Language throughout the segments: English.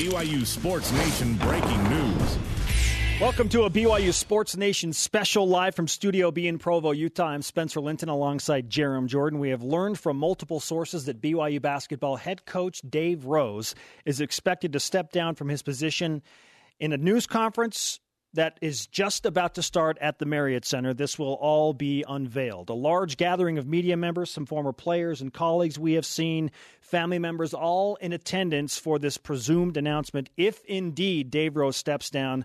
BYU Sports Nation breaking news. Welcome to a BYU Sports Nation special live from Studio B in Provo, Utah. I'm Spencer Linton alongside Jarom Jordan. We have learned from multiple sources that BYU basketball head coach Dave Rose is expected to step down from his position in a news conference that is just about to start at the Marriott Center. This will all be unveiled. A large gathering of media members, some former players and colleagues we have seen, family members, all in attendance for this presumed announcement. If indeed Dave Rose steps down,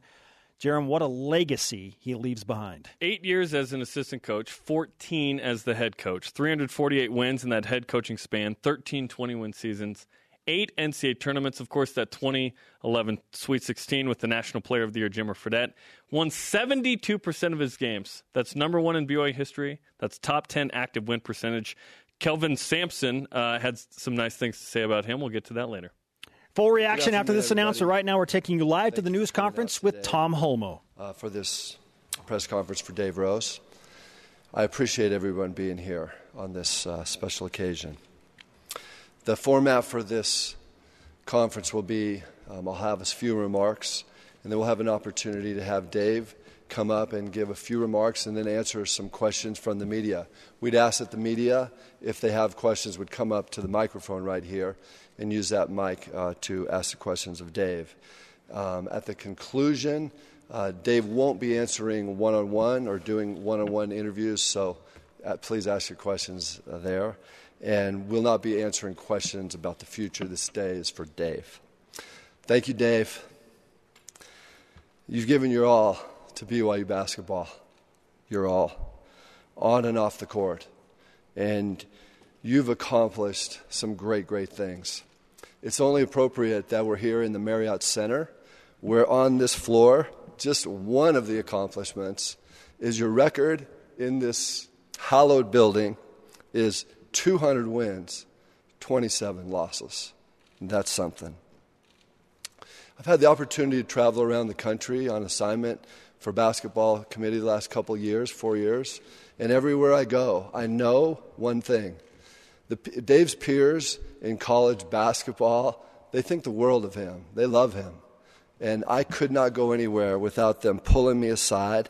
Jarom, what a legacy he leaves behind. Eight years as an assistant coach, 14 as the head coach, 348 wins in that head coaching span, 13 20 win seasons eight NCAA tournaments. Of course, that 2011 Sweet 16 with the National Player of the Year, Jimmer Fredette. Won 72% of his games. That's number one in BYU history. That's top 10 active win percentage. Kelvin Sampson uh, had some nice things to say about him. We'll get to that later. Full reaction after this announcement. Right now, we're taking you live Thank to the news conference with Tom Holmoe. Uh, for this press conference for Dave Rose. I appreciate everyone being here on this uh, special occasion. The format for this conference will be um, I'll have a few remarks, and then we'll have an opportunity to have Dave come up and give a few remarks and then answer some questions from the media. We'd ask that the media, if they have questions, would come up to the microphone right here and use that mic uh, to ask the questions of Dave. Um, at the conclusion, uh, Dave won't be answering one on one or doing one on one interviews, so uh, please ask your questions uh, there and will not be answering questions about the future. This day is for Dave. Thank you, Dave. You've given your all to BYU basketball, your all, on and off the court. And you've accomplished some great, great things. It's only appropriate that we're here in the Marriott Center, where on this floor, just one of the accomplishments is your record in this hallowed building is 200 wins, 27 losses. And that's something. I've had the opportunity to travel around the country on assignment for basketball committee the last couple years, four years, and everywhere I go, I know one thing. The, Dave's peers in college basketball, they think the world of him. They love him. And I could not go anywhere without them pulling me aside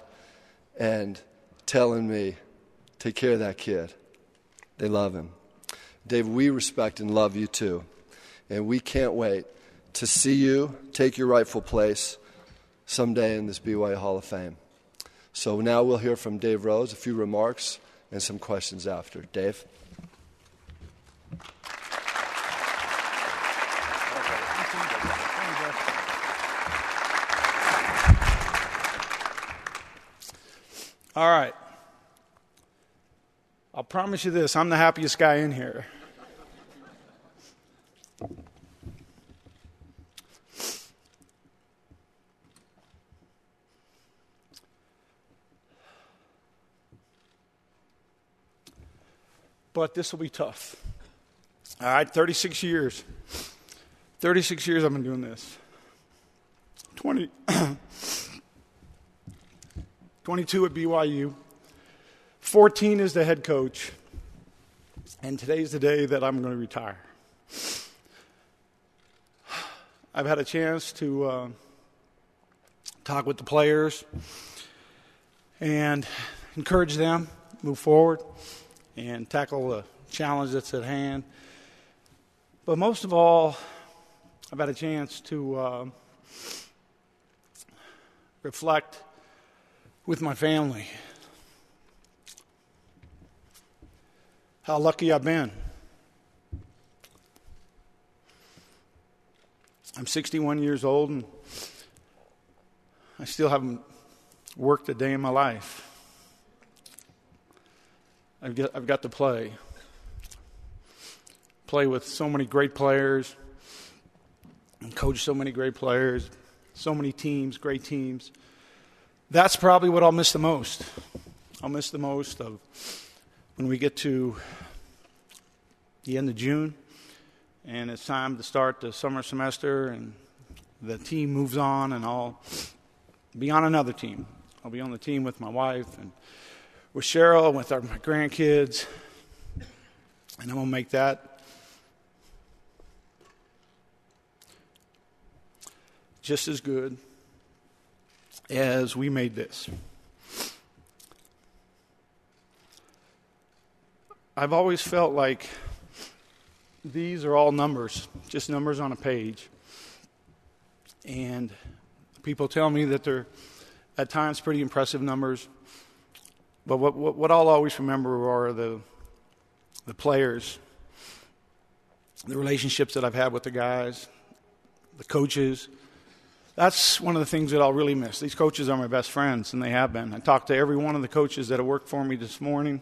and telling me, take care of that kid. They love him. Dave, we respect and love you too. And we can't wait to see you take your rightful place someday in this BYU Hall of Fame. So now we'll hear from Dave Rose, a few remarks, and some questions after. Dave? All right. I'll promise you this I'm the happiest guy in here. But this will be tough. All right, 36 years. 36 years I've been doing this. 20, 22 at BYU. 14 is the head coach, and today's the day that I'm going to retire. I've had a chance to uh, talk with the players and encourage them move forward and tackle the challenge that's at hand. But most of all, I've had a chance to uh, reflect with my family how lucky I've been. I'm 61 years old and I still haven't worked a day in my life. I've got, I've got to play. Play with so many great players and coach so many great players, so many teams, great teams. That's probably what I'll miss the most. I'll miss the most of when we get to the end of June and it's time to start the summer semester and the team moves on and I'll be on another team. I'll be on the team with my wife and with Cheryl with our, my grandkids. And I'm going to make that just as good as we made this. I've always felt like these are all numbers, just numbers on a page. And people tell me that they're at times pretty impressive numbers. But what, what, what I'll always remember are the, the players, the relationships that I've had with the guys, the coaches. That's one of the things that I'll really miss. These coaches are my best friends, and they have been. I talked to every one of the coaches that have worked for me this morning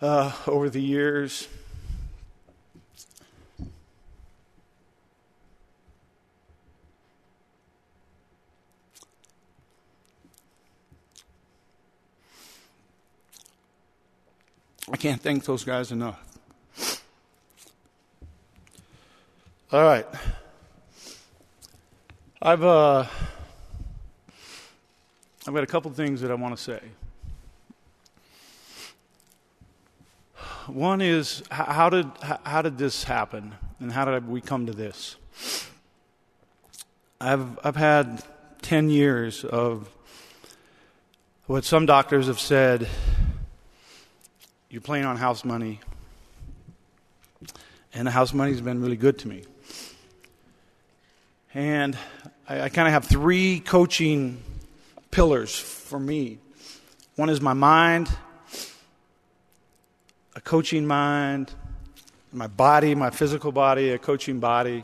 uh, over the years. I can't thank those guys enough. All right. I've uh, I've got a couple things that I want to say. One is how did how did this happen, and how did we come to this? I've I've had ten years of what some doctors have said. You're playing on house money, and the house money's been really good to me. And I, I kind of have three coaching pillars for me. One is my mind, a coaching mind, my body, my physical body, a coaching body,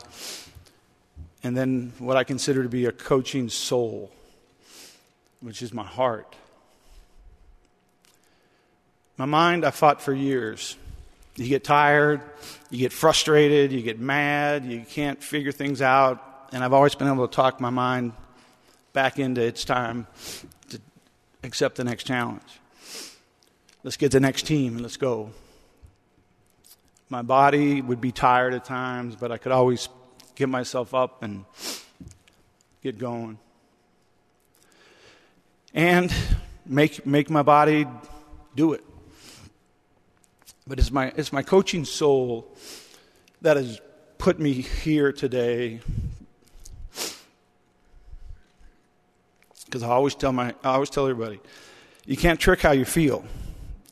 and then what I consider to be a coaching soul, which is my heart. My mind, I fought for years. You get tired, you get frustrated, you get mad, you can't figure things out, and I've always been able to talk my mind back into it's time to accept the next challenge. Let's get the next team and let's go. My body would be tired at times, but I could always get myself up and get going. And make, make my body do it. But it's my, it's my coaching soul that has put me here today. Because I always tell my I always tell everybody, you can't trick how you feel.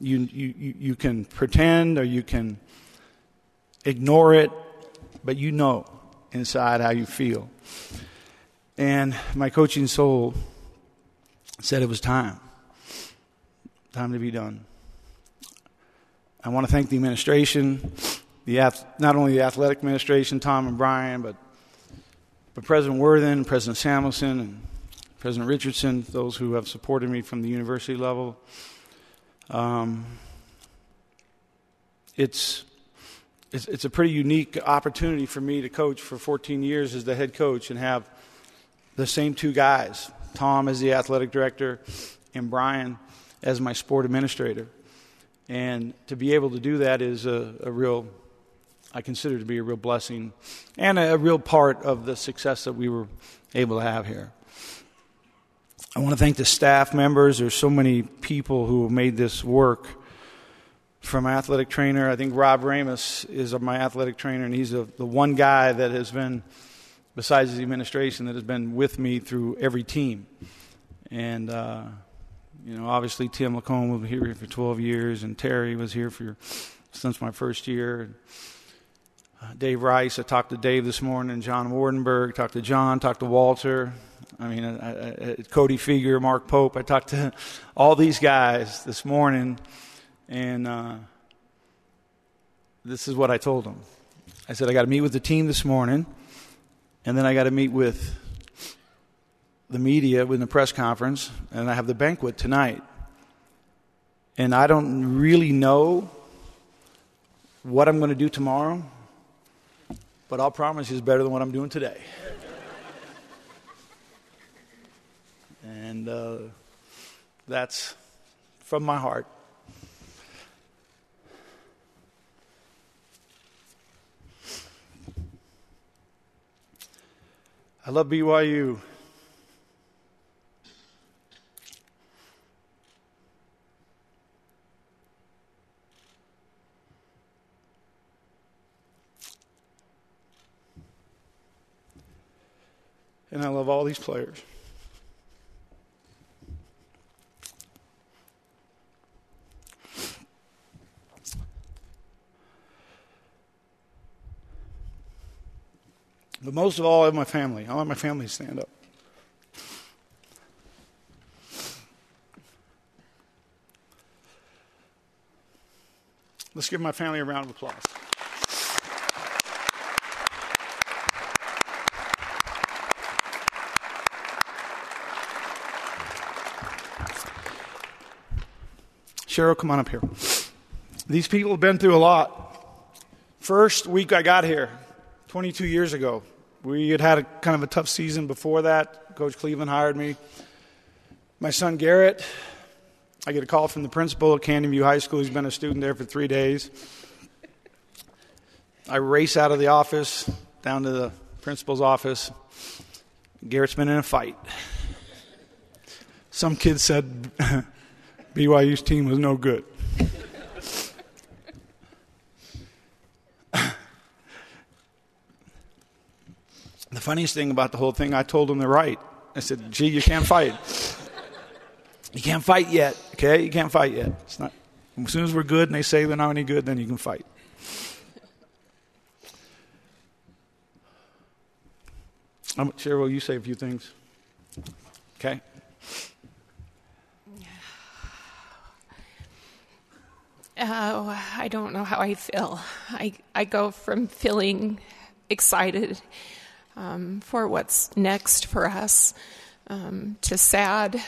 You, you, you can pretend or you can ignore it, but you know inside how you feel. And my coaching soul said it was time. Time to be done. I want to thank the administration, the not only the athletic administration, Tom and Brian, but, but President Worthen, President Samuelson, and President Richardson, those who have supported me from the university level. Um, it's it's, it's a pretty unique opportunity for me to coach for 14 years as the head coach and have the same two guys Tom as the athletic director and Brian as my sport administrator. And to be able to do that is a, a real, I consider to be a real blessing and a, a real part of the success that we were able to have here. I want to thank the staff members. There's so many people who have made this work from my athletic trainer. I think Rob Ramus is my athletic trainer, and he's a, the one guy that has been, besides the administration, that has been with me through every team. And, uh, you know, obviously Tim LaComb was here for 12 years, and Terry was here for since my first year. Uh, Dave Rice, I talked to Dave this morning, John Wardenburg, talked to John, talked to Walter. I mean, I, I, Cody Fueger, Mark Pope. I talked to all these guys this morning and uh, this is what I told them. I said, I got to meet with the team this morning, and then I got to meet with the media with the press conference, and I have the banquet tonight. And I don't really know what I'm going to do tomorrow, but I'll promise you it's better than what I'm doing today. And uh, that's from my heart. I love BYU. and I love all these players. But most of all, I have my family. I want my family to stand up. Let's give my family a round of applause. Cheryl, come on up here. These people have been through a lot. First week I got here, 22 years ago, we had had a kind of a tough season before that. Coach Cleveland hired me. My son Garrett, I get a call from the principal at Canyon View High School. He's been a student there for three days. I race out of the office down to the principal's office. Garrett's been in a fight. Some kid said BYU's team was no good. The funniest thing about the whole thing, I told him they're right. I said, gee, you can't fight. you can't fight yet, okay? You can't fight yet. It's not, as soon as we're good and they say they're not any good, then you can fight. I'm, Cheryl, you say a few things. Okay? Oh, I don't know how I feel. I, I go from feeling excited um, for what's next for us um, to sad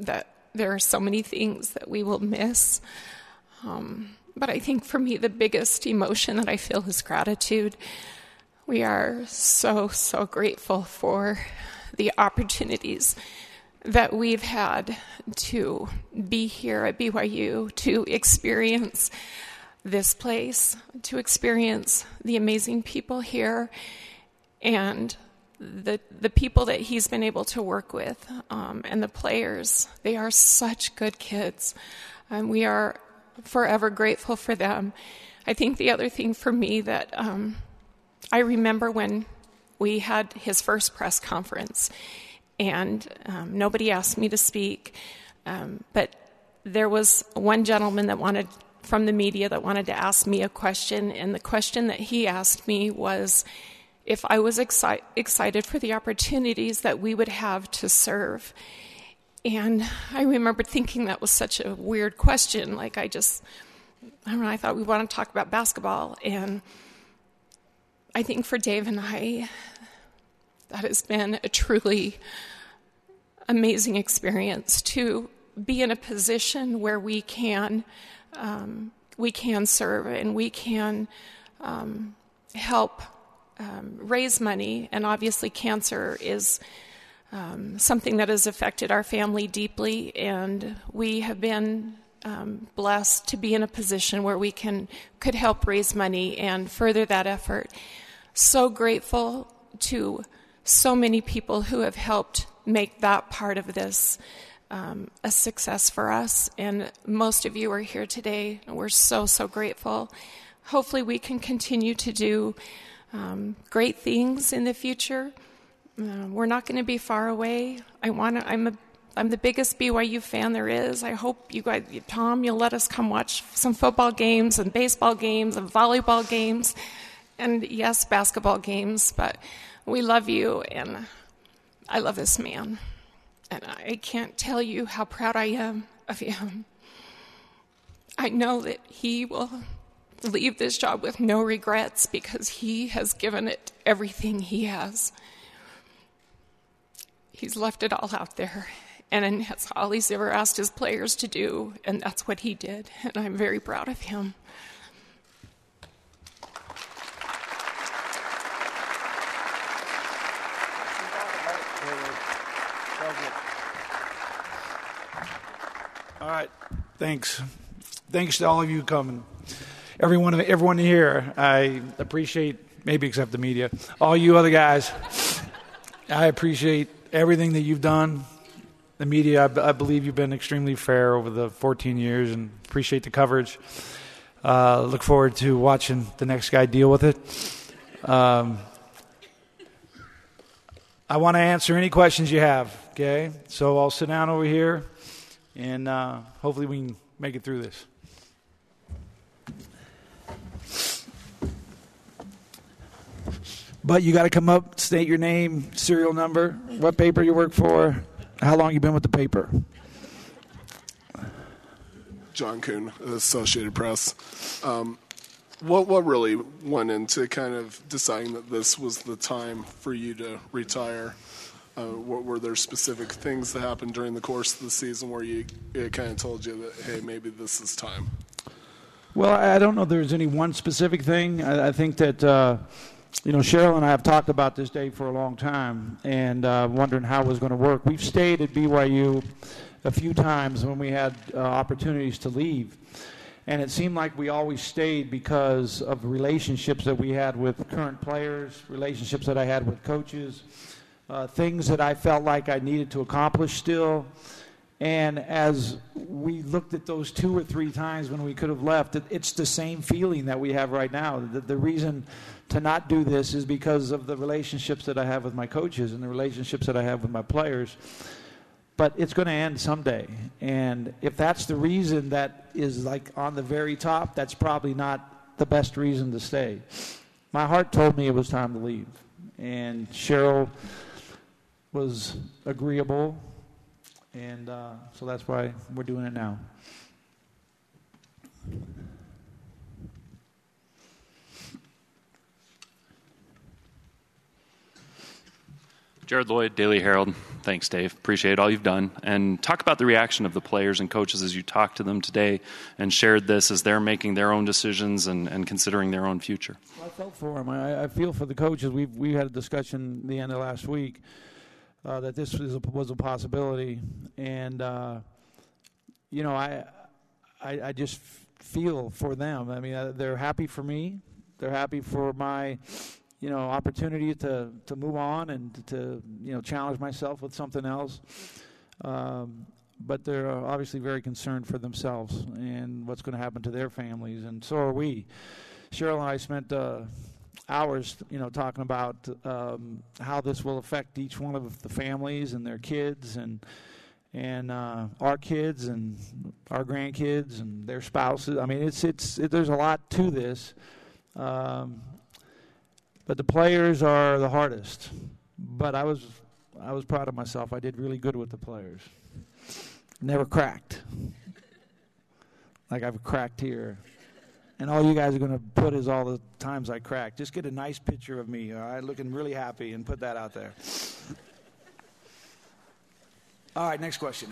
that there are so many things that we will miss. Um, but I think for me, the biggest emotion that I feel is gratitude. We are so, so grateful for the opportunities that we've had to be here at BYU, to experience this place, to experience the amazing people here, and the the people that he's been able to work with um, and the players. They are such good kids, and we are forever grateful for them. I think the other thing for me that um, I remember when we had his first press conference, and um, nobody asked me to speak, um, but there was one gentleman that wanted from the media that wanted to ask me a question, and the question that he asked me was if I was exci- excited for the opportunities that we would have to serve. And I remember thinking that was such a weird question. Like, I just, I don't know, I thought we want to talk about basketball. And I think for Dave and I, that has been a truly amazing experience to be in a position where we can um, we can serve and we can um, help um, raise money, and obviously, cancer is um, something that has affected our family deeply, and we have been um, blessed to be in a position where we can could help raise money and further that effort. So grateful to so many people who have helped make that part of this um, a success for us. And most of you are here today. We're so, so grateful. Hopefully, we can continue to do um, great things in the future. Uh, we're not going to be far away. I want to. I'm a. I'm the biggest BYU fan there is. I hope you guys, Tom, you'll let us come watch some football games and baseball games and volleyball games, and yes, basketball games. But we love you, and I love this man, and I can't tell you how proud I am of him. I know that he will leave this job with no regrets because he has given it everything he has. He's left it all out there, and that's all he's ever asked his players to do, and that's what he did, and I'm very proud of him. All right. Thanks. Thanks to all of you coming everyone, everyone here. I appreciate, maybe except the media, all you other guys. I appreciate everything that you've done. The media, I, I, believe you've been extremely fair over the 14 years and appreciate the coverage. Uh, look forward to watching the next guy deal with it. Um, I want to answer any questions you have. Okay, so I'll sit down over here, and uh, hopefully we can make it through this. But you got to come up, state your name, serial number, what paper you work for, how long you been with the paper. John Coon, Associated Press. Um, what what really went into kind of deciding that this was the time for you to retire? Uh, what, were there specific things that happened during the course of the season where you it kind of told you that hey maybe this is time? Well, I don't know. There's any one specific thing. I, I think that. Uh, you know, Cheryl and I have talked about this day for a long time and uh, wondering how it was going to work. We've stayed at BYU a few times when we had uh, opportunities to leave. And it seemed like we always stayed because of relationships that we had with current players, relationships that I had with coaches, uh, things that I felt like I needed to accomplish still. And as we looked at those two or three times when we could have left, it's the same feeling that we have right now. The, the reason to not do this is because of the relationships that I have with my coaches and the relationships that I have with my players. But it's going to end someday. And if that's the reason that is like on the very top, that's probably not the best reason to stay. My heart told me it was time to leave. And Cheryl was agreeable and uh, so that's why we're doing it now. Jared Lloyd, Daily Herald. Thanks, Dave. Appreciate all you've done. And talk about the reaction of the players and coaches as you talked to them today and shared this as they're making their own decisions and, and considering their own future. Well, I felt for them. I, I feel for the coaches. We've, we had a discussion the end of last week uh, that this was a, was a possibility, and uh, you know, I, I, I just feel for them. I mean, uh, they're happy for me. They're happy for my, you know, opportunity to to move on and to, you know challenge myself with something else. Um, but they're obviously very concerned for themselves and what's going to happen to their families, and so are we. Cheryl and I spent uh, hours, you know, talking about um, how this will affect each one of the families and their kids and and uh, our kids and our grandkids and their spouses. I mean, it's it's it, there's a lot to this, um, but the players are the hardest. But I was I was proud of myself. I did really good with the players. Never cracked. Like I've cracked here and all you guys are going to put is all the times I cracked. Just get a nice picture of me, all right, looking really happy, and put that out there. All right, next question.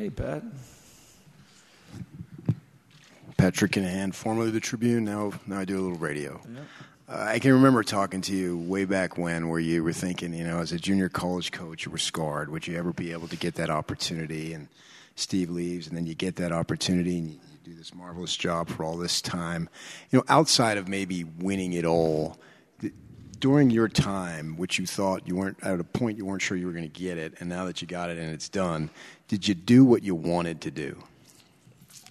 Hey, Pat. Patrick Kinahan, formerly the Tribune. Now, now I do a little radio. Yep. Uh, I can remember talking to you way back when, where you were thinking, you know, as a junior college coach, you were scarred. Would you ever be able to get that opportunity? And Steve leaves, and then you get that opportunity, and you, you do this marvelous job for all this time. You know, outside of maybe winning it all, during your time, which you thought you weren't at a point you weren't sure you were going to get it, and now that you got it and it's done, did you do what you wanted to do?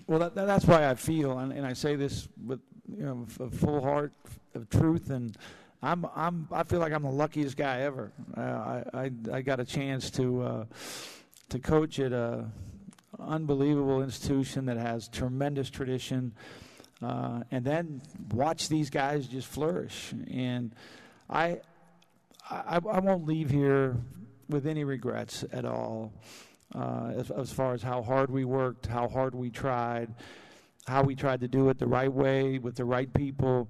Well, that, that's why I feel, and, and I say this with you know, a full heart of truth, and I'm I'm I feel like I'm the luckiest guy ever. Uh, I, I I got a chance to uh, to coach at a unbelievable institution that has tremendous tradition, uh, and then watch these guys just flourish. And I, I I won't leave here with any regrets at all. Uh, as, as far as how hard we worked, how hard we tried, how we tried to do it the right way with the right people.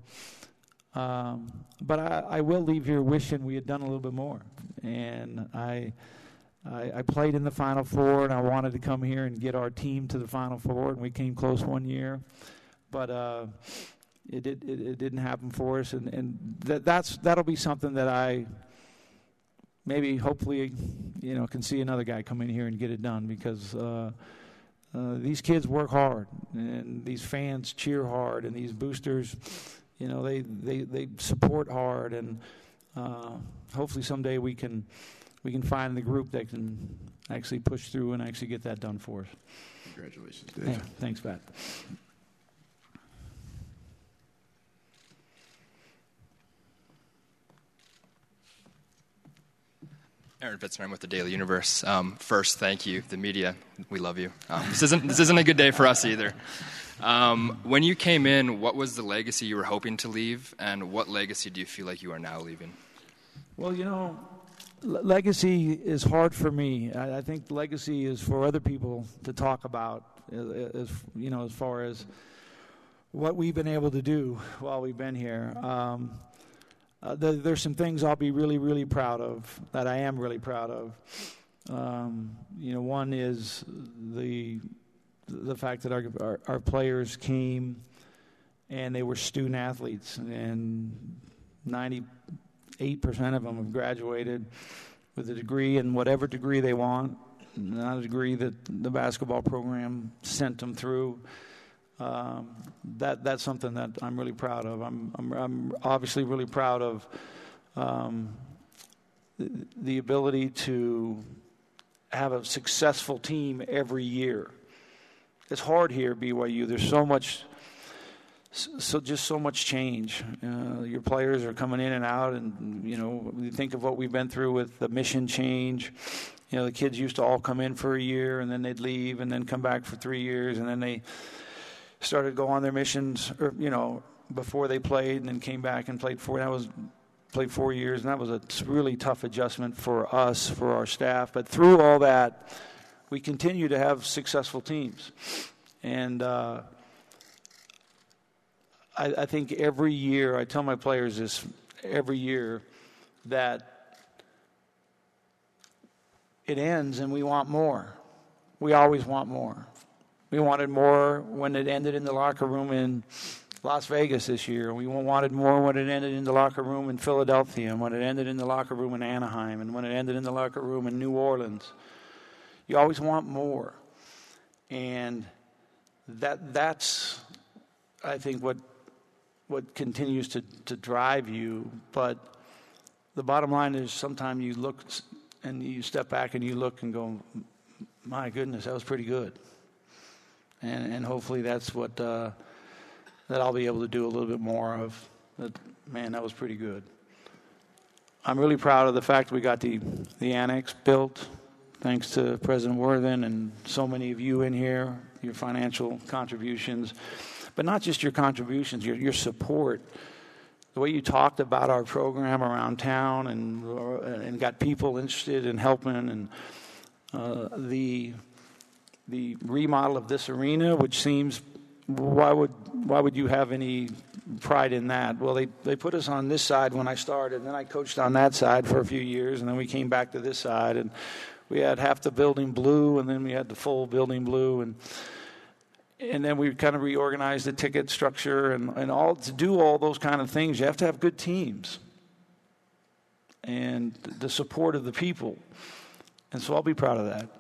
Um, but I, I, will leave here wishing we had done a little bit more. And I, I, I, played in the Final Four, and I wanted to come here and get our team to the Final Four, and we came close one year. But uh, it, did, it, it, didn't happen for us, and, and that, that's that'll be something that I maybe, hopefully, you know, can see another guy come in here and get it done because. Uh, uh, these kids work hard, and these fans cheer hard, and these boosters, you know, they they, they support hard, and uh, hopefully someday we can we can find the group that can actually push through and actually get that done for us. Congratulations, Dave. Yeah, thanks, Pat. Aaron Fitzner with the Daily Universe. Um, first, thank you, the media. We love you. Um, this isn't this isn't a good day for us either. Um, when you came in, what was the legacy you were hoping to leave, and what legacy do you feel like you are now leaving? Well, you know, legacy is hard for me. I, I, think legacy is for other people to talk about, as, you know, as far as what we've been able to do while we've been here. Um, uh, the, there's some things I'll be really, really proud of that I am really proud of. Um, you know, one is the the fact that our, our, our players came and they were student athletes, and 98% of them have graduated with a degree in whatever degree they want, not a degree that the basketball program sent them through. Um, that that's something that I'm really proud of. I'm I'm, I'm obviously really proud of um, the, the ability to have a successful team every year. It's hard here BYU. There's so much, so just so much change. Uh, your players are coming in and out, and you know, you think of what we've been through with the mission change. You know, the kids used to all come in for a year, and then they'd leave, and then come back for three years, and then they started go on their missions, or you know, before they played, and then came back and played four. That was played four years, and that was a really tough adjustment for us, for our staff. But through all that, we continue to have successful teams, and uh, I, I think every year I tell my players this every year that it ends and we want more. We always want more. We wanted more when it ended in the locker room in Las Vegas this year. We wanted more when it ended in the locker room in Philadelphia, and when it ended in the locker room in Anaheim, and when it ended in the locker room in New Orleans. You always want more. And that that's I think what what continues to, to drive you. But the bottom line is sometimes you look and you step back and you look and go, my goodness, that was pretty good and and hopefully that's what uh, that I'll be able to do a little bit more of. Man, that was pretty good. I'm really proud of the fact we got the the annex built, thanks to President Worthen and so many of you in here, your financial contributions, but not just your contributions, your your support. The way you talked about our program around town and and got people interested in helping and uh, the the remodel of this arena, which seems why would why would you have any pride in that? Well, they they put us on this side when I started, and then I coached on that side for a few years, and then we came back to this side, and we had half the building blue, and then we had the full building blue, and and then we kind of reorganized the ticket structure and, and all to do all those kind of things. You have to have good teams and the support of the people, and so I'll be proud of that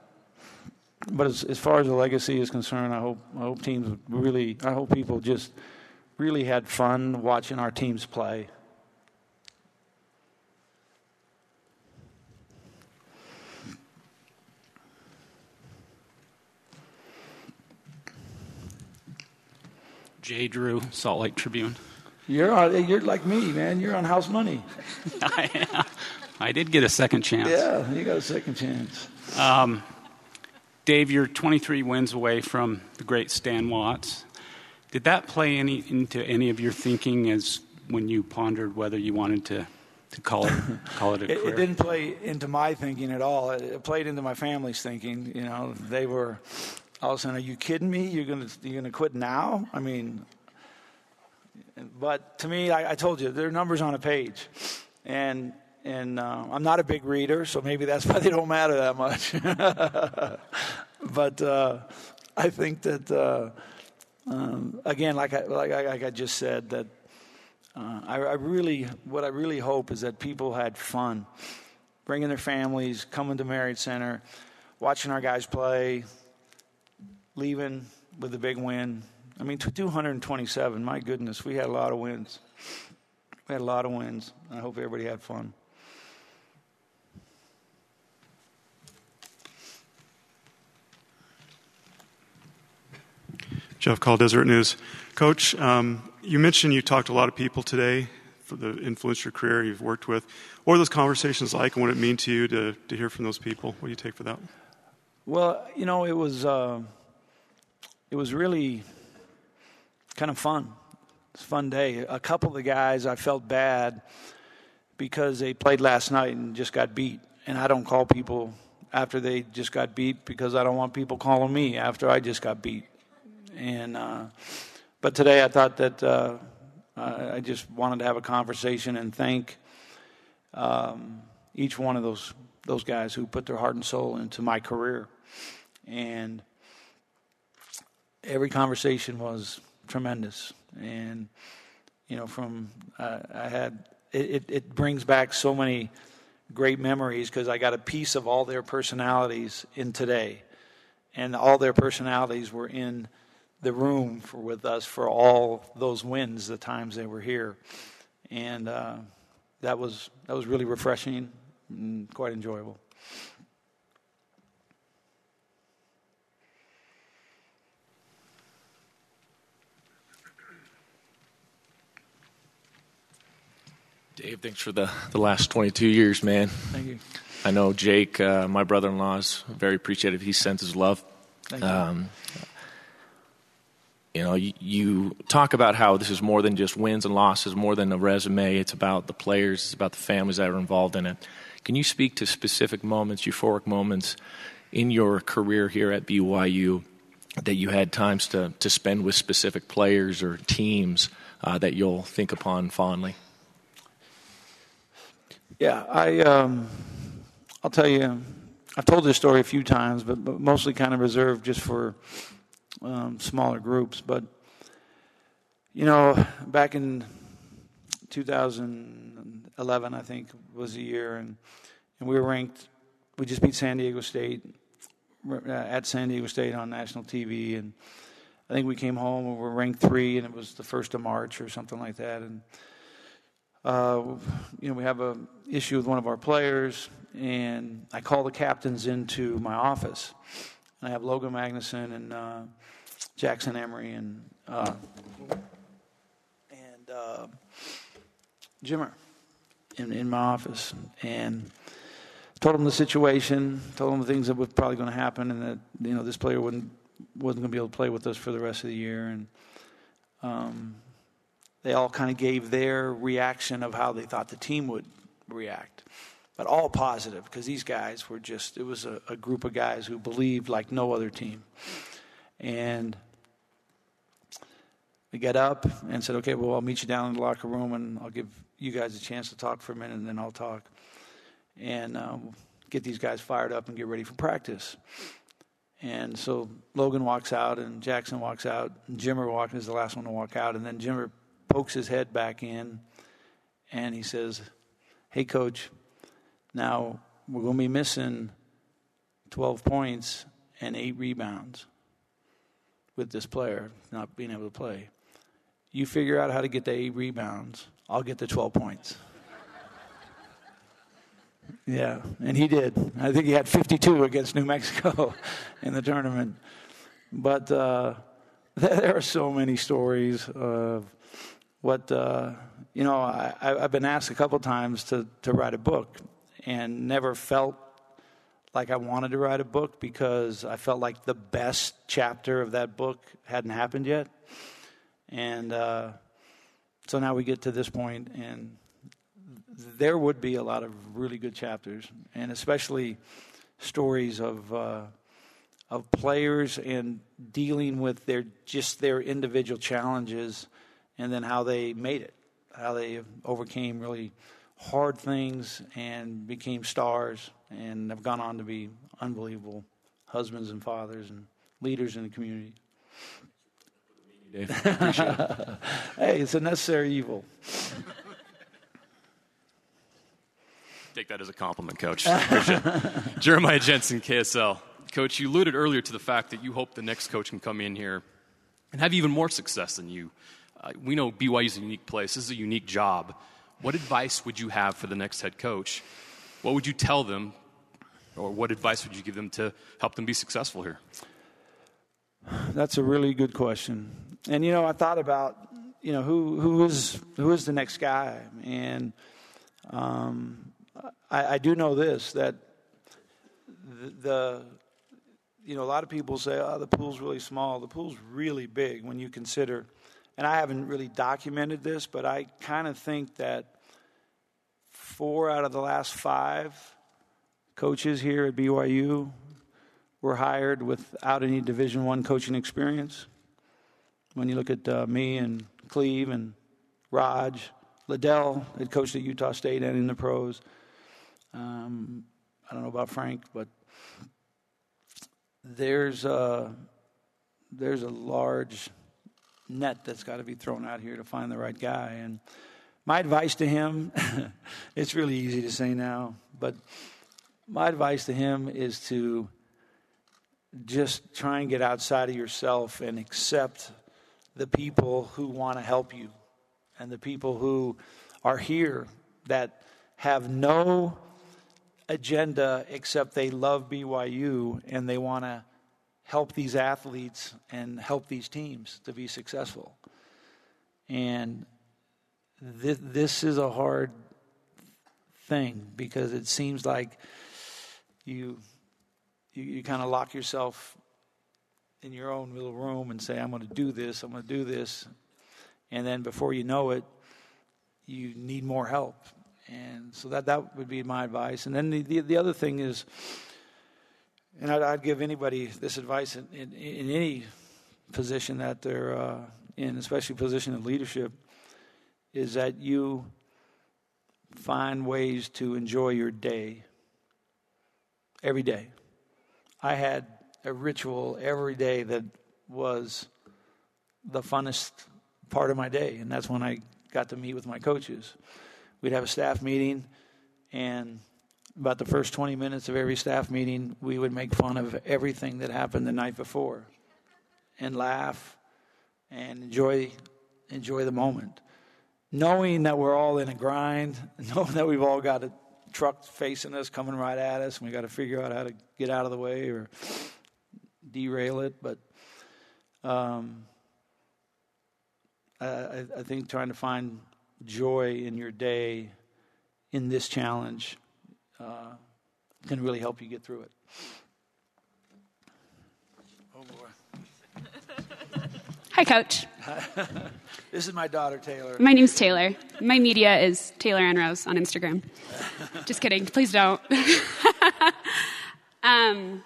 but as, as far as the legacy is concerned, I hope I hope teams really I hope people just really had fun watching our teams play. Jay Drew, Salt Lake Tribune. You're on, you're like me, man. You're on house money. I, I did get a second chance. Yeah, you got a second chance. Um, Dave, you're 23 wins away from the great Stan Watts. Did that play any into any of your thinking as when you pondered whether you wanted to, to call it call it a career? It, it didn't play into my thinking at all. It, it, played into my family's thinking. You know, they were all of a sudden, "Are you kidding me? You're gonna you're gonna quit now?" I mean, but to me, I, I told you there are numbers on a page, and and uh, I'm not a big reader, so maybe that's why they don't matter that much. but uh, I think that uh, um, again, like I, like I, like I just said, that uh, I, I, really what I really hope is that people had fun, bringing their families, coming to Marriott Center, watching our guys play, leaving with a big win. I mean, 227. My goodness, we had a lot of wins. We had a lot of wins. I hope everybody had fun. Jeff Call, Deseret News. Coach, um, you mentioned you talked to a lot of people today for the influence your career you've worked with. What are those conversations like, and what it mean to you to, to hear from those people? What do you take for that? Well, you know, it was uh, it was really kind of fun. It's a fun day. A couple of the guys, I felt bad because they played last night and just got beat, and I don't call people after they just got beat because I don't want people calling me after I just got beat. And uh, but today I thought that uh, I just wanted to have a conversation and thank um, each one of those those guys who put their heart and soul into my career. And every conversation was tremendous. And you know, from uh, I had it, it brings back so many great memories because I got a piece of all their personalities in today, and all their personalities were in the room for with us for all those wins, the times they were here, and uh, that was that was really refreshing and quite enjoyable. Dave, thanks for the, the last 22 years, man. Thank you. I know Jake, uh, my brother in law, is very appreciative. He sends his love. Thank you. Um, you know, you, you, talk about how this is more than just wins and losses, more than a resume. It's about the players, it's about the families that are involved in it. Can you speak to specific moments, euphoric moments in your career here at BYU that you had times to, to spend with specific players or teams uh, that you'll think upon fondly? Yeah, I um, I'll tell you, I've told this story a few times, but, but mostly kind of reserved just for um, smaller groups. But you know, back in 2011, I think was the year, and and we were ranked. We just beat San Diego State uh, at San Diego State on national TV, and I think we came home and we were ranked three, and it was the first of March or something like that, and uh, you know, we have a issue with one of our players, and I call the captains into my office. And I have Logan Magnusson and uh, Jackson Emery and uh, and uh, Jimmer in in my office, and told them the situation, told them the things that were probably going to happen, and that you know this player wouldn't wasn't going to be able to play with us for the rest of the year, and um, they all kind of gave their reaction of how they thought the team would react. But all positive because these guys were just, it was a, a, group of guys who believed like no other team. And we got up and said, okay, well, I'll meet you down in the locker room and I'll give you guys a chance to talk for a minute and then I'll talk. And um, get these guys fired up and get ready for practice. And so Logan walks out and Jackson walks out. And Jimmer walks is the last one to walk out. And then Jimmer pokes his head back in and he says, Hey, coach, now we're going to be missing 12 points and eight rebounds with this player not being able to play. You figure out how to get the eight rebounds, I'll get the 12 points. yeah, and he did. I think he had 52 against New Mexico in the tournament. But uh, there are so many stories of what uh, you know I, have been asked a couple times to, to write a book and never felt like i wanted to write a book because i felt like the best chapter of that book hadn't happened yet. And uh, so now we get to this point and there would be a lot of really good chapters and especially stories of uh, of players and dealing with their just their individual challenges and then how they made it, how they overcame really hard things and became stars and have gone on to be unbelievable husbands and fathers and leaders in the community. Dave, it. hey, it's a necessary evil. Take that as a compliment, Coach. Jeremiah Jensen, KSL. Coach, you alluded earlier to the fact that you hope the next coach can come in here and have even more success than you uh, we know BYU is a unique place. This is a unique job. What advice would you have for the next head coach? What would you tell them, or what advice would you give them to help them be successful here? that's a really good question. And you know, I thought about you know who who is who is the next guy, and um, I, I do know this that the, the you know a lot of people say oh the pool's really small. The pool's really big when you consider. And I haven't really documented this, but I kind of think that four out of the last five coaches here at BYU were hired without any Division One coaching experience. When you look at uh, me and Cleve and Rog, Ladell had coached at Utah State and in the pros. Um, I don't know about Frank, but there's a, there's a large net that's got to be thrown out here to find the right guy. And my advice to him, it's really easy to say now, but my advice to him is to just try and get outside of yourself and accept the people who want to help you and the people who are here that have no agenda except they love BYU and they want to help these athletes and help these teams to be successful. And th- this is a hard thing because it seems like you you, you kind of lock yourself in your own little room and say, I'm going to do this, I'm going to do this. And then before you know it, you need more help. And so that, that would be my advice. And then the, the, the other thing is, and I'd, I'd, give anybody this advice in, in, in any position that they're uh, in, especially position of leadership, is that you find ways to enjoy your day every day. I had a ritual every day that was the funnest part of my day, and that's when I got to meet with my coaches. We'd have a staff meeting, and about the first 20 minutes of every staff meeting, we would make fun of everything that happened the night before and laugh and enjoy enjoy the moment. Knowing that we're all in a grind, knowing that we've all got a truck facing us, coming right at us, and we got to figure out how to get out of the way or derail it. But um, I, I think trying to find joy in your day in this challenge uh, can really help you get through it. Oh boy. Hi, Coach. this is my daughter, Taylor. My name's Taylor. My media is Taylor Ann Rose on Instagram. Just kidding. Please don't. um,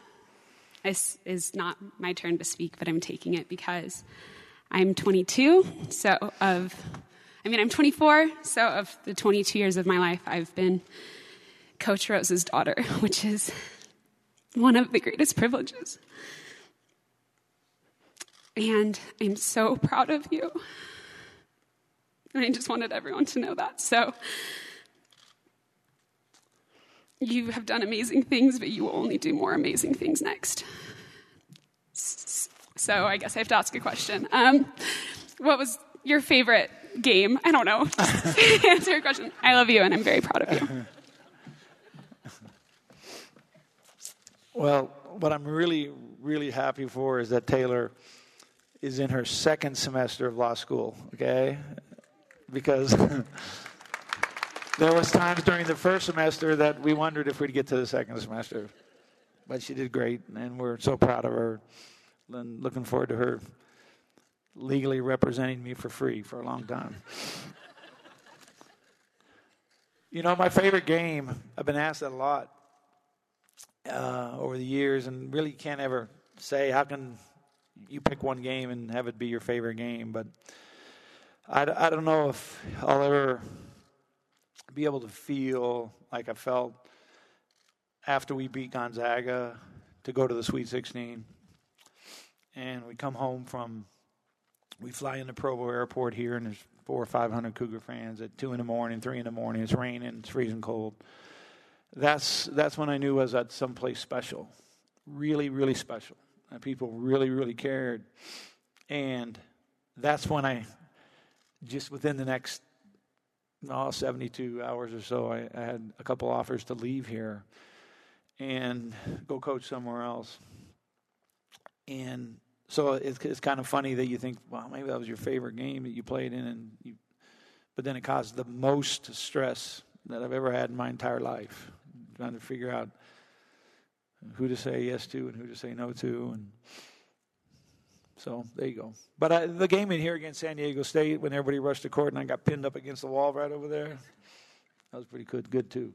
this is not my turn to speak, but I'm taking it because I'm 22. So of, I mean, I'm 24. So of the 22 years of my life, I've been Coach Rose's daughter, which is one of the greatest privileges. And I'm so proud of you. And I just wanted everyone to know that. So, you have done amazing things, but you will only do more amazing things next. So, I guess I have to ask a question. Um, what was your favorite game? I don't know. Answer your question. I love you, and I'm very proud of you. Well, what I'm really, really happy for is that Taylor is in her second semester of law school, okay? Because there was times during the first semester that we wondered if we'd get to the second semester. But she did great, and we're so proud of her. And looking forward to her legally representing me for free for a long time. you know, my favorite game, I've been asked that a lot uh, over the years, and really can't ever say how can you pick one game and have it be your favorite game. But I, I don't know if I'll ever be able to feel like I felt after we beat Gonzaga to go to the Sweet 16. And we come home from, we fly into Provo Airport here, and there's four or five hundred Cougar fans at two in the morning, three in the morning. It's raining, it's freezing cold. That's that's when I knew I was at someplace special, really, really special and people really, really cared. And that's when I, just within the next oh, 72 hours or so, I, I had a couple offers to leave here and go coach somewhere else. And so it's, it's kind of funny that you think, well, maybe that was your favorite game that you played in, and you, but then it caused the most stress that I've ever had in my entire life, trying to figure out who to say yes to and who to say no to, and so there you go. But I, the game in here against San Diego State, when everybody rushed the court and I got pinned up against the wall right over there, that was pretty good, good too.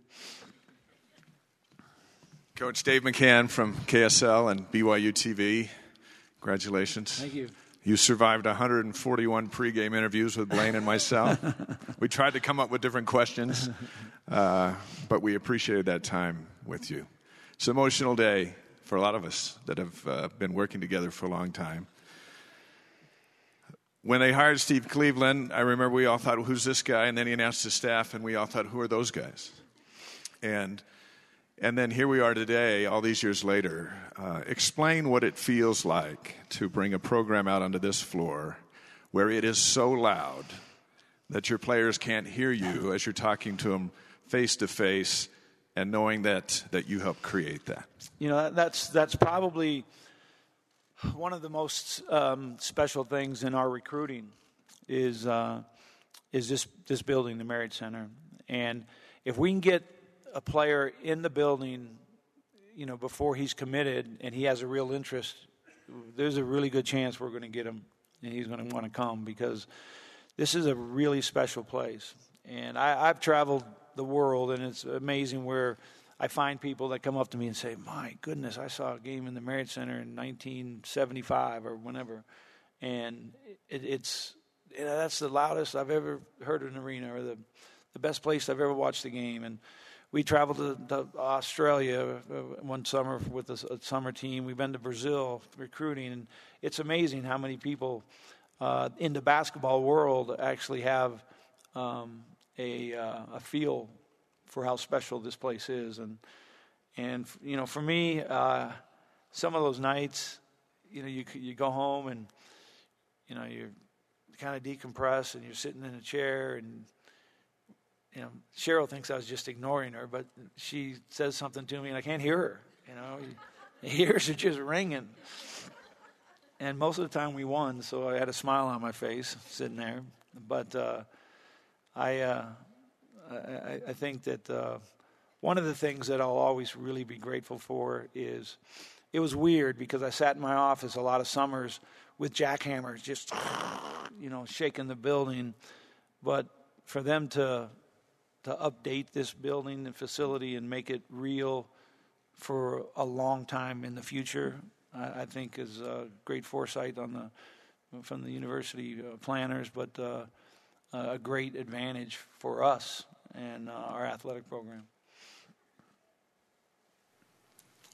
Coach Dave McCann from KSL and BYU TV. Congratulations. Thank you. You survived 141 pregame interviews with Blaine and myself. we tried to come up with different questions, uh, but we appreciated that time with you. It's an emotional day for a lot of us that have uh, been working together for a long time. When they hired Steve Cleveland, I remember we all thought, well, who's this guy? And then he announced his staff, and we all thought, who are those guys? And and then here we are today, all these years later. Uh, explain what it feels like to bring a program out onto this floor where it is so loud that your players can't hear you as you're talking to them face to face and knowing that, that you helped create that. You know, that's, that's probably one of the most um, special things in our recruiting is, uh, is this, this building, the Marriott Center. And if we can get a player in the building, you know, before he's committed and he has a real interest, there's a really good chance we're going to get him and he's going to want to come because this is a really special place. And I, I've traveled the world, and it's amazing where I find people that come up to me and say, "My goodness, I saw a game in the Marriott Center in 1975 or whenever," and it, it's you know, that's the loudest I've ever heard in an arena or the the best place I've ever watched a game. And we traveled to, to Australia uh, one summer with a, a, summer team. We've been to Brazil recruiting, and it's amazing how many people uh, in the basketball world actually have um, a, uh, a feel for how special this place is. And and you know, for me, uh, some of those nights, you know, you you go home and you know you kind of decompress, and you're sitting in a chair and you know, Cheryl thinks I was just ignoring her, but she says something to me and I can't hear her. You know, ears are just ringing. And most of the time we won, so I had a smile on my face sitting there. But uh, I, uh, I, I, think that uh, one of the things that I'll always really be grateful for is it was weird because I sat in my office a lot of summers with jackhammers just, you know, shaking the building. But for them to to update this building and facility and make it real for a long time in the future. I, I think is a great foresight on the from the university uh, planners, but uh, a great advantage for us and uh, our athletic program.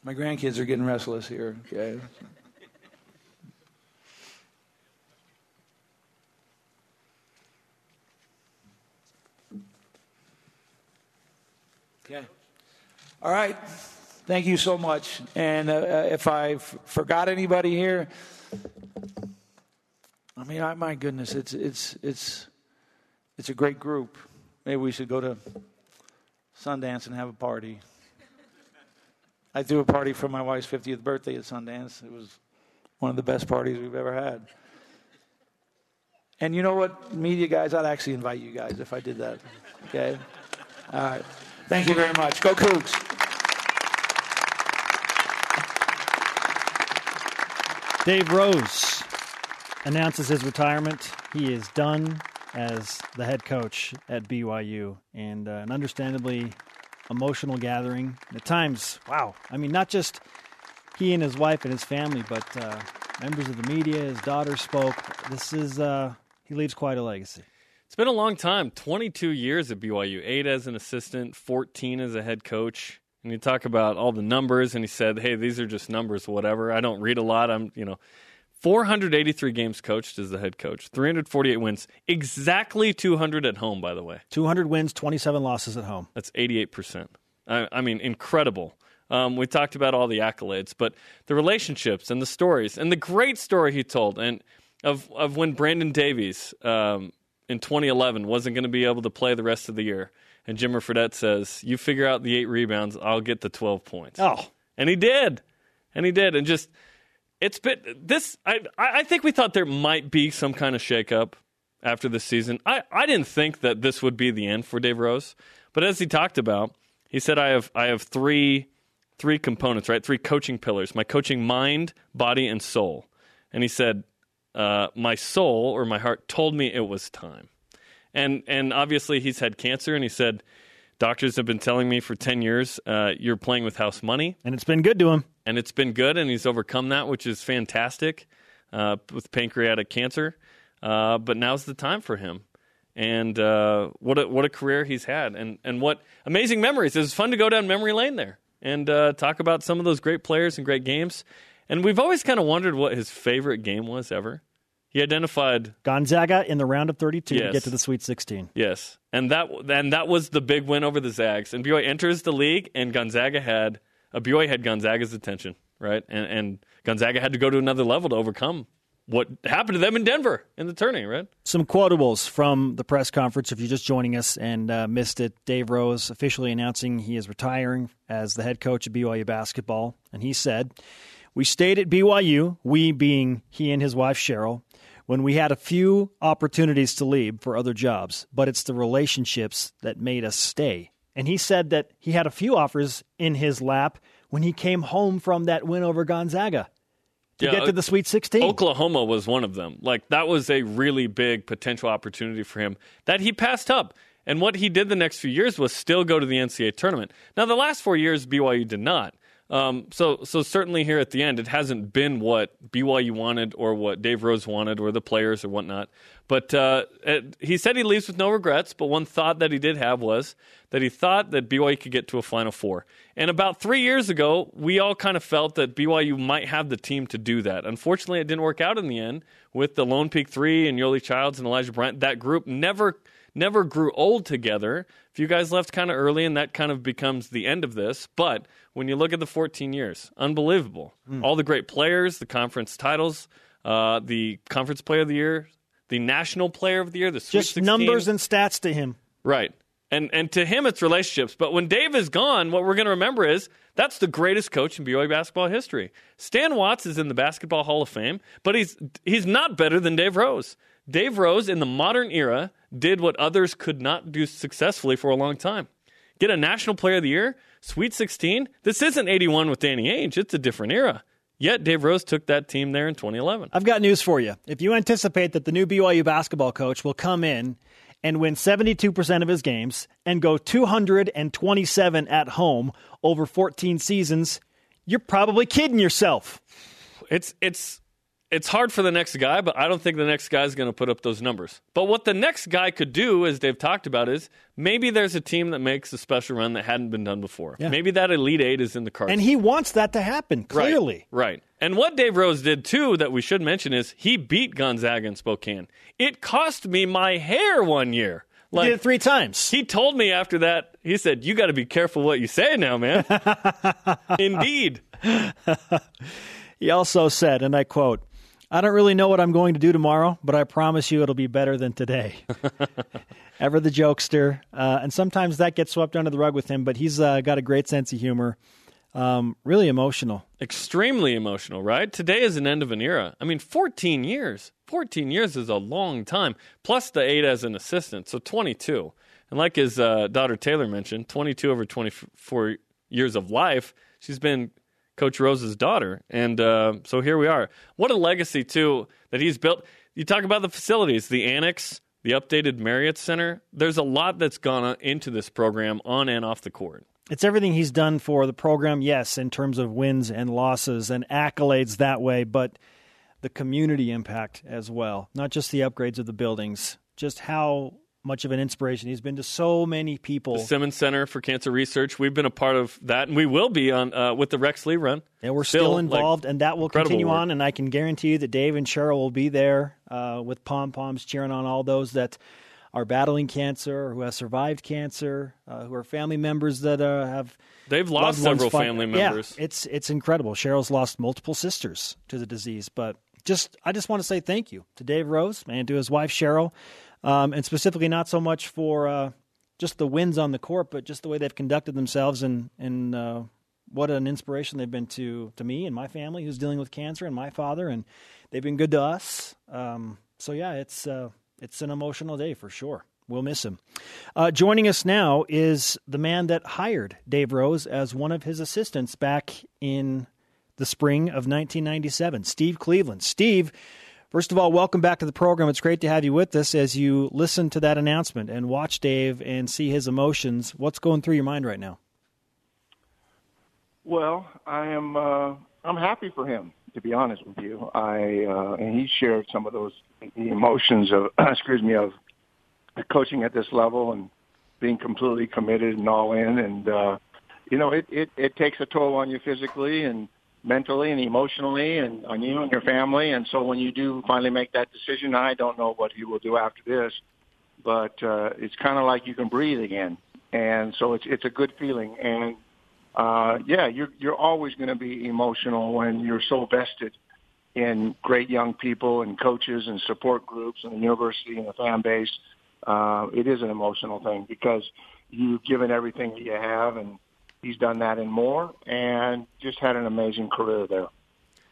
My grandkids are getting restless here. Okay. Okay. All right. Thank you so much. And uh, uh if I forgot anybody here, I mean, I, my goodness, it's it's it's it's a great group. Maybe we should go to Sundance and have a party. I threw a party for my wife's 50th birthday at Sundance. It was one of the best parties we've ever had. And you know what, media guys, I'd actually invite you guys if I did that. Okay? All right. Thank you very much. Go Cougs. Dave Rose announces his retirement. He is done as the head coach at BYU, and uh, an understandably emotional gathering. At times, wow. I mean, not just he and his wife and his family, but uh, members of the media, his daughter spoke. This is, uh, he leaves quite a legacy. It's been a long time 22 years at BYU, eight as an assistant, 14 as a head coach. And you talk about all the numbers, and he said, hey, these are just numbers, whatever. I don't read a lot. I'm, you know, 483 games coached as the head coach, 348 wins, exactly 200 at home, by the way. 200 wins, 27 losses at home. That's 88%. I, I mean, incredible. Um, we talked about all the accolades, but the relationships and the stories, and the great story he told, and of, of when Brandon Davies, um, in 2011 wasn't going to be able to play the rest of the year. And Jimmer Fredette says, "You figure out the eight rebounds, I'll get the 12 points." Oh, and he did, and he did, and just it's been this. I I think we thought there might be some kind of shakeup after this season. I I didn't think that this would be the end for Dave Rose, but as he talked about, he said I have I have three three components, right? Three coaching pillars: my coaching mind, body, and soul. And he said, uh, my soul or my heart told me it was time. And and obviously he's had cancer, and he said. Doctors have been telling me for 10 years, uh, you're playing with house money. And it's been good to him. And it's been good, and he's overcome that, which is fantastic uh, with pancreatic cancer. Uh, but now's the time for him. And uh, what a, what a career he's had, and and what amazing memories! It was fun to go down memory lane there and uh, talk about some of those great players and great games. And we've always kind of wondered what his favorite game was ever. He identified Gonzaga in the round of 32 to get to the Sweet 16. Yes, and that and that was the big win over the Zags. And BYU enters the league, and Gonzaga had uh, BYU had Gonzaga's attention, right? And and Gonzaga had to go to another level to overcome what happened to them in Denver in the tourney, right? Some quotables from the press conference. If you're just joining us and uh, missed it, Dave Rose officially announcing he is retiring as the head coach of BYU basketball. And he said, We stayed at BYU, we being he and his wife Cheryl, when we had a few opportunities to leave for other jobs, but it's the relationships that made us stay. And he said that he had a few offers in his lap when he came home from that win over Gonzaga to Yeah, get to the Sweet 16. Oklahoma was one of them. Like that was a really big potential opportunity for him that he passed up. And what he did the next few years was still go to the NCAA tournament. Now the last four years BYU did not. Um, so so certainly here at the end it hasn't been what BYU wanted or what Dave Rose wanted or the players or whatnot. But uh, it, he said he leaves with no regrets. But one thought that he did have was that he thought that BYU could get to a Final Four. And about three years ago, we all kind of felt that BYU might have the team to do that. Unfortunately, it didn't work out in the end with the Lone Peak Three and Yoeli Childs and Elijah Bryant. That group never never grew old together. If you guys left kind of early, and that kind of becomes the end of this. But when you look at the 14 years, unbelievable. All the great players, the conference titles, uh, the conference player of the year, the national player of the year, the Sweet Just 16. numbers and stats to him. Right. And and to him it's relationships. But when Dave is gone, what we're going to remember is that's the greatest coach in BYU basketball history. Stan Watts is in the Basketball Hall of Fame, but he's he's not better than Dave Rose. Dave Rose in the modern era did what others could not do successfully for a long time. Get a National Player of the Year, Sweet 16. This isn't 81 with Danny Ainge. It's a different era. Yet Dave Rose took that team there in 2011. I've got news for you. If you anticipate that the new BYU basketball coach will come in and win 72% of his games and go 227 at home over 14 seasons, you're probably kidding yourself. It's it's it's hard for the next guy, but I don't think the next guy is going to put up those numbers. But what the next guy could do, as Dave talked about, is maybe there's a team that makes a special run that hadn't been done before. Yeah. Maybe that Elite Eight is in the cards. And he wants that to happen, clearly. Right, right. And what Dave Rose did too that we should mention is he beat Gonzaga in Spokane. It cost me my hair one year. He did it three times. He told me after that, he said, You got to be careful what you say now, man. Indeed. He also said, and I quote, I don't really know what I'm going to do tomorrow, but I promise you it'll be better than today. Ever the jokester. Uh, and sometimes that gets swept under the rug with him, but he's uh, got a great sense of humor. Um, really emotional. Extremely emotional, right? Today is an end of an era. I mean, 14 years. 14 years is a long time, plus the eight as an assistant, so 22. And like his uh, daughter Taylor mentioned, 22 over 24 years of life, she's been Coach Rose's daughter. And uh, so here we are. What a legacy, too, that he's built. You talk about the facilities, the annex, the updated Marriott Center. There's a lot that's gone into this program on and off the court. It's everything he's done for the program, yes, in terms of wins and losses and accolades that way, but the community impact as well. Not just the upgrades of the buildings, just how much of an inspiration he's been to so many people. The Simmons Center for Cancer Research. We've been a part of that, and we will be on uh, with the Rex Lee run. And we're still, involved, like, and that will continue work. on. And I can guarantee you that Dave and Cheryl will be there uh, with pom poms cheering on all those that are battling cancer, who have survived cancer, uh, who are family members that uh, have. They've lost several family Yeah, members. it's it's incredible. Cheryl's lost multiple sisters to the disease, but just I just want to say thank you to Dave Rose and to his wife Cheryl, um, and specifically not so much for uh, just the wins on the court, but just the way they've conducted themselves and and uh, what an inspiration they've been to to me and my family, who's dealing with cancer, and my father, and they've been good to us. Um, so yeah, it's uh, it's an emotional day for sure. We'll miss him. Uh, joining us now is the man that hired Dave Rose as one of his assistants back in the spring of 1997, Steve Cleveland. Steve, first of all, welcome back to the program. It's great to have you with us as you listen to that announcement and watch Dave and see his emotions. What's going through your mind right now? Well, I am. Uh, I'm happy for him, to be honest with you. I uh, and he shared some of those emotions of excuse me of coaching at this level and being completely committed and all in. And uh, you know, it, it it takes a toll on you physically and mentally and emotionally, and on you and your family. And so when you do finally make that decision, I don't know what he will do after this, but uh, it's kind of like you can breathe again. And so it's it's a good feeling. And uh, yeah, you're you're always going to be emotional when you're so vested in great young people and coaches and support groups and the university and the fan base. Uh, it is an emotional thing because you've given everything that you have, and he's done that and more, and just had an amazing career there.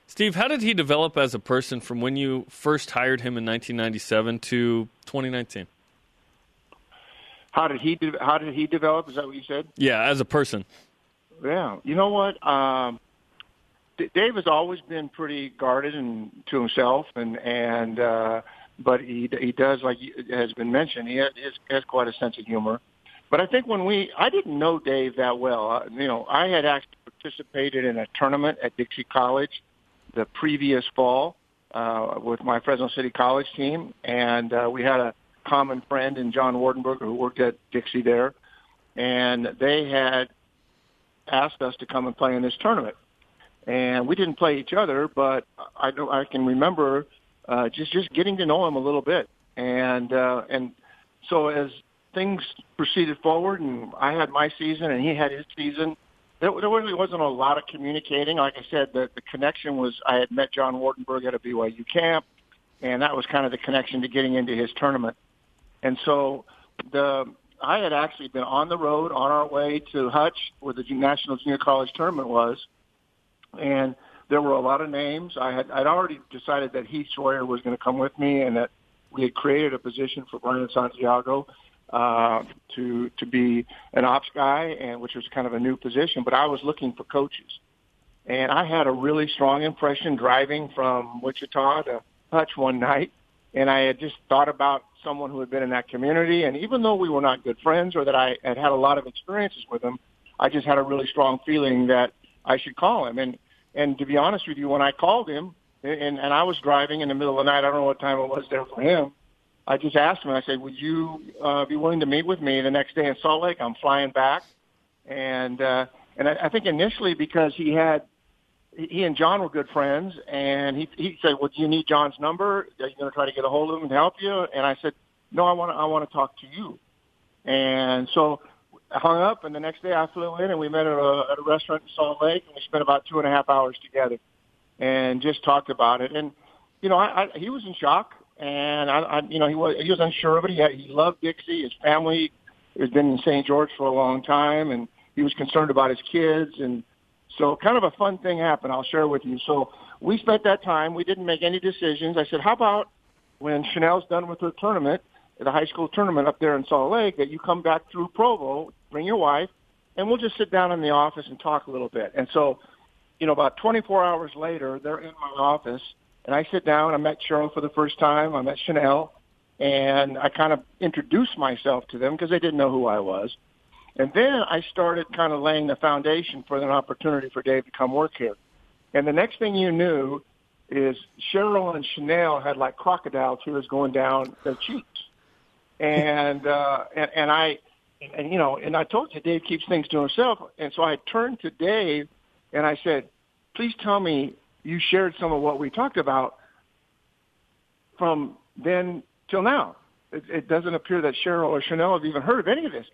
Steve, how did he develop as a person from when you first hired him in 1997 to 2019? How did he de- How did he develop? Is that what you said? Yeah, as a person. Yeah, you know what? Um, D- Dave has always been pretty guarded and to himself, and and uh, but he he does like has been mentioned. He has, he has quite a sense of humor. But I think when we, I didn't know Dave that well. Uh, you know, I had actually participated in a tournament at Dixie College the previous fall uh, with my Fresno City College team, and uh, we had a common friend in John Wardenberger who worked at Dixie there, and they had asked us to come and play in this tournament. And we didn't play each other, but I know I can remember uh, just just getting to know him a little bit, and uh, and so as things proceeded forward, and I had my season, and he had his season. There, there really wasn't a lot of communicating. Like I said, the, the connection was I had met John Wardenburg at a BYU camp, and that was kind of the connection to getting into his tournament. And so the I had actually been on the road on our way to Hutch, where the National Junior College Tournament was, and there were a lot of names. I had I'd already decided that Heath Schroyer was going to come with me, and that we had created a position for Brian Santiago uh, to to be an ops guy, and which was kind of a new position. But I was looking for coaches, and I had a really strong impression driving from Wichita to Hutch one night, and I had just thought about someone who had been in that community. And even though we were not good friends, or that I had had a lot of experiences with him, I just had a really strong feeling that I should call him. And and to be honest with you, when I called him, and and I was driving in the middle of the night, I don't know what time it was there for him. I just asked him. I said, "Would you uh, be willing to meet with me the next day in Salt Lake? I'm flying back." And uh, and I, I think initially because he had he and John were good friends, and he he said, "Well, do you need John's number? Are you going to try to get a hold of him and help you?" And I said, "No, I want I want to talk to you." And so I hung up, and the next day I flew in, and we met at a, at a restaurant in Salt Lake, and we spent about two and a half hours together, and just talked about it. And you know, I, I, he was in shock, and I, I, you know, he was he was unsure of it. He had, he loved Dixie. His family has been in St. George for a long time, and he was concerned about his kids, and so kind of a fun thing happened. I'll share with you. So we spent that time. We didn't make any decisions. I said, how about when Chanel's done with her tournament, the high school tournament up there in Salt Lake, that you come back through Provo, bring your wife, and we'll just sit down in the office and talk a little bit. And so, you know, about 24 hours later, they're in my office, and I sit down. I met Cheryl for the first time. I met Chanel, and I kind of introduced myself to them because they didn't know who I was. And then I started kind of laying the foundation for an opportunity for Dave to come work here. And the next thing you knew is Cheryl and Chanel had like crocodile tears going down their cheeks. And, uh, and, and I, and you know, and I told you Dave keeps things to himself. And so I turned to Dave and I said, please tell me you shared some of what we talked about from then till now. It, it doesn't appear that Cheryl or Chanel have even heard of any of this.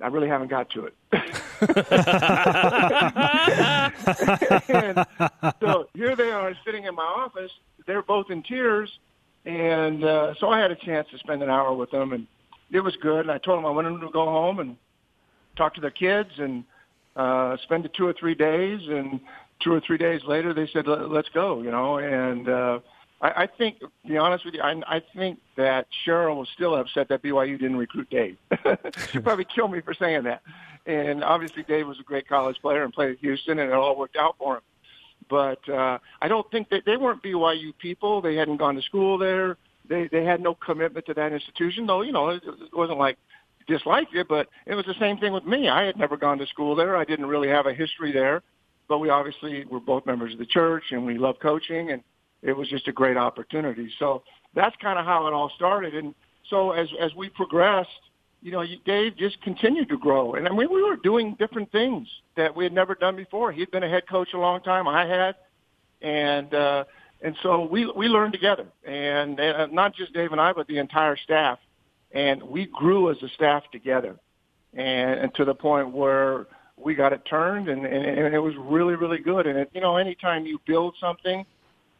I really haven't got to it. and so here they are sitting in my office. They're both in tears. And uh, so I had a chance to spend an hour with them, and it was good. And I told them I wanted them to go home and talk to their kids and uh, spend it two or three days, and two or three days later they said, "Let's go," you know. And uh, I, I think, to be honest with you, I, I think that Cheryl was still upset that BYU didn't recruit Dave. She'd probably kill me for saying that. And obviously, Dave was a great college player and played at Houston, and it all worked out for him. But uh, I don't think that they weren't BYU people. They hadn't gone to school there. They they had no commitment to that institution, though. You know, it, it wasn't like disliked it, but it was the same thing with me. I had never gone to school there. I didn't really have a history there, but we obviously were both members of the church, and we loved coaching, and it was just a great opportunity. So that's kind of how it all started. And so as as we progressed, you know, Dave just continued to grow, and I mean, we were doing different things that we had never done before. He had been a head coach a long time. I had, and uh, and so we we learned together, and, and not just Dave and I, but the entire staff, and we grew as a staff together, and, and to the point where we got it turned, and, and, and it was really really good. And it, you know, anytime you build something,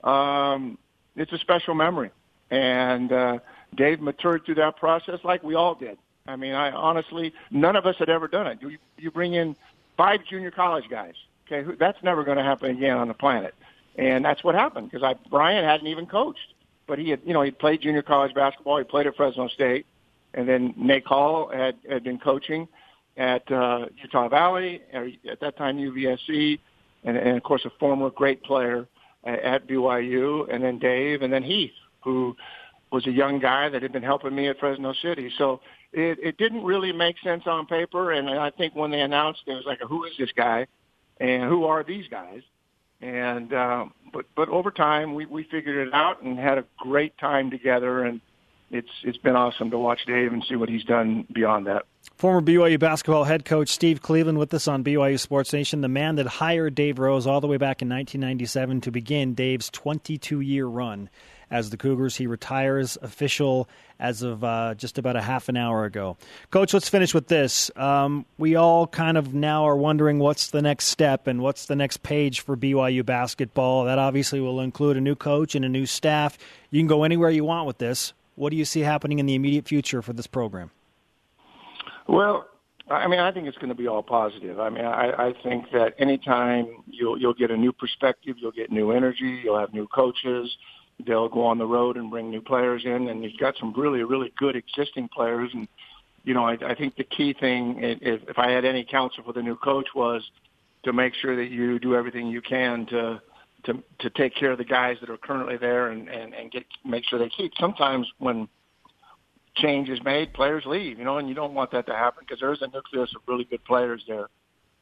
um, it's a special memory, and uh, Dave matured through that process like we all did. I mean, I honestly, none of us had ever done it. You, you bring in five junior college guys. Okay, that's never going to happen again on the planet, and that's what happened because I Brian hadn't even coached, but he had, you know, he played junior college basketball. He played at Fresno State, and then Nate Call had had been coaching at uh, Utah Valley, at that time UVSC, and, and of course a former great player at BYU, and then Dave, and then Heath, who was a young guy that had been helping me at Fresno City. So it, it didn't really make sense on paper. And I think when they announced it, it was like, who is this guy, and who are these guys? And uh, but but over time, we we figured it out and had a great time together. And it's it's been awesome to watch Dave and see what he's done beyond that. Former BYU basketball head coach Steve Cleveland with us on BYU Sports Nation, the man that hired Dave Rose all the way back in 1997 to begin Dave's 22 year run as the Cougars. He retires official as of uh, just about a half an hour ago. Coach, let's finish with this. Um, we all kind of now are wondering what's the next step and what's the next page for BYU basketball. That obviously will include a new coach and a new staff. You can go anywhere you want with this. What do you see happening in the immediate future for this program? Well, I mean, I think it's going to be all positive. I mean, I, I think that anytime you'll you'll get a new perspective, you'll get new energy, you'll have new coaches, they'll go on the road and bring new players in, and you've got some really really good existing players. And you know, I, I think the key thing, if, if I had any counsel for the new coach, was to make sure that you do everything you can to to to take care of the guys that are currently there and and, and get make sure they keep. Sometimes when change is made, players leave, you know, and you don't want that to happen because there's a nucleus of really good players there.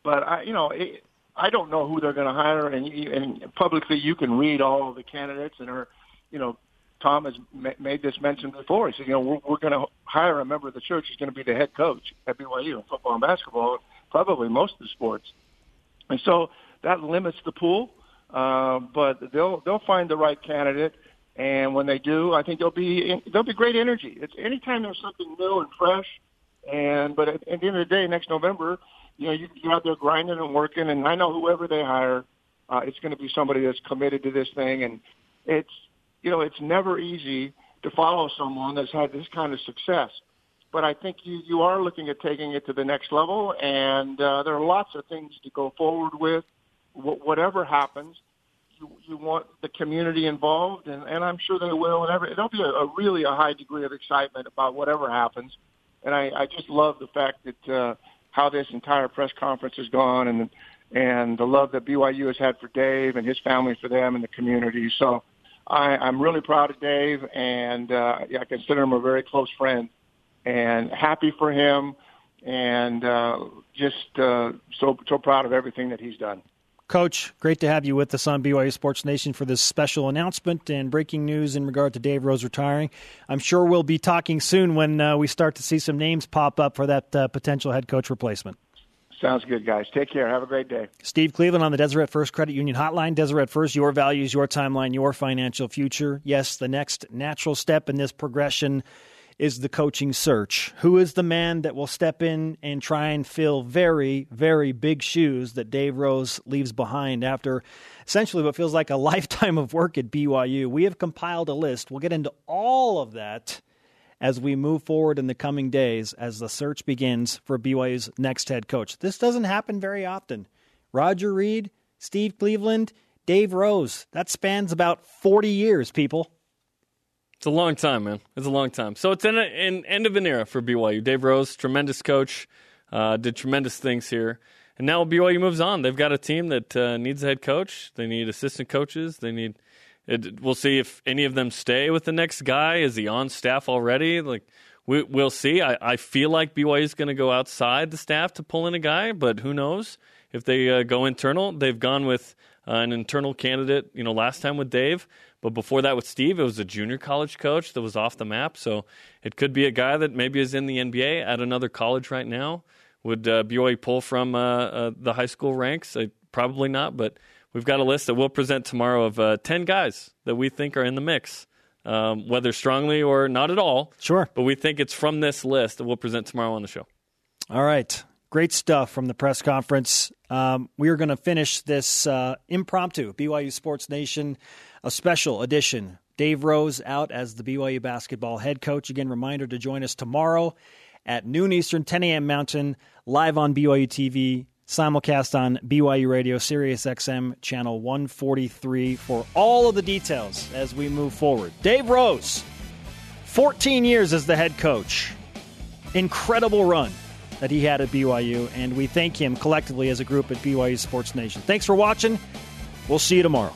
But I, you know, it, I don't know who they're going to hire, and and publicly you can read all of the candidates and are, you know, Tom has ma- made this mention before. He said, you know, we're, we're going to hire a member of the church who's going to be the head coach at BYU in football and basketball, probably most of the sports, and so that limits the pool. Uh, but they'll they'll find the right candidate and when they do, I think there'll be there'll be great energy. It's anytime there's something new and fresh. And but at, at the end of the day, next November, you know, you, you're out there grinding and working. And I know whoever they hire, uh, it's going to be somebody that's committed to this thing. And it's you know, it's never easy to follow someone that's had this kind of success. But I think you you are looking at taking it to the next level, and uh, there are lots of things to go forward with. Wh- whatever happens, you, you want the community involved, and, and I'm sure they will. And every, there'll be a, a really a high degree of excitement about whatever happens. And I, I just love the fact that uh, how this entire press conference has gone, and and the love that BYU has had for Dave and his family for them and the community. So I, I'm really proud of Dave, and uh, yeah, I consider him a very close friend, and happy for him, and uh, just uh, so so proud of everything that he's done. Coach, great to have you with us on BYU Sports Nation for this special announcement and breaking news in regard to Dave Rose retiring. I'm sure we'll be talking soon when uh, we start to see some names pop up for that uh, potential head coach replacement. Sounds good, guys. Take care. Have a great day. Steve Cleveland on the Deseret First Credit Union Hotline. Deseret First, your values, your timeline, your financial future. Yes, the next natural step in this progression is the coaching search. Who is the man that will step in and try and fill very, very big shoes that Dave Rose leaves behind after essentially what feels like a lifetime of work at BYU? We have compiled a list. We'll get into all of that as we move forward in the coming days as the search begins for BYU's next head coach. This doesn't happen very often. Roger Reid, Steve Cleveland, Dave Rose. That spans about 40 years, people. It's a long time, man. It's a long time. So it's an, an end of an era for BYU. Dave Rose, tremendous coach, uh, did tremendous things here. And now BYU moves on. They've got a team that uh, needs a head coach. They need assistant coaches. They need. It, we'll see if any of them stay with the next guy. Is he on staff already? Like we, will see. I, I feel like BYU is going to go outside the staff to pull in a guy, but who knows if they uh, go internal? They've gone with uh, an internal candidate. You know, last time with Dave, but before that with Steve, it was a junior college coach that was off the map. So it could be a guy that maybe is in the NBA at another college right now. Would uh, BYU pull from uh, uh, the high school ranks? Uh, probably not, but we've got a list that we'll present tomorrow of uh, 10 guys that we think are in the mix, um, whether strongly or not at all. Sure. But we think it's from this list that we'll present tomorrow on the show. All right. Great stuff from the press conference. Um, we are going to finish this uh, impromptu BYU Sports Nation, a special edition. Dave Rose out as the BYU basketball head coach. Again, reminder to join us tomorrow at noon Eastern, 10 a.m. Mountain, live on BYU TV, simulcast on BYU Radio, Sirius XM, channel 143 for all of the details as we move forward. Dave Rose, 14 years as the head coach. Incredible run that he had at BYU, and we thank him collectively as a group at BYU Sports Nation. Thanks for watching. We'll see you tomorrow.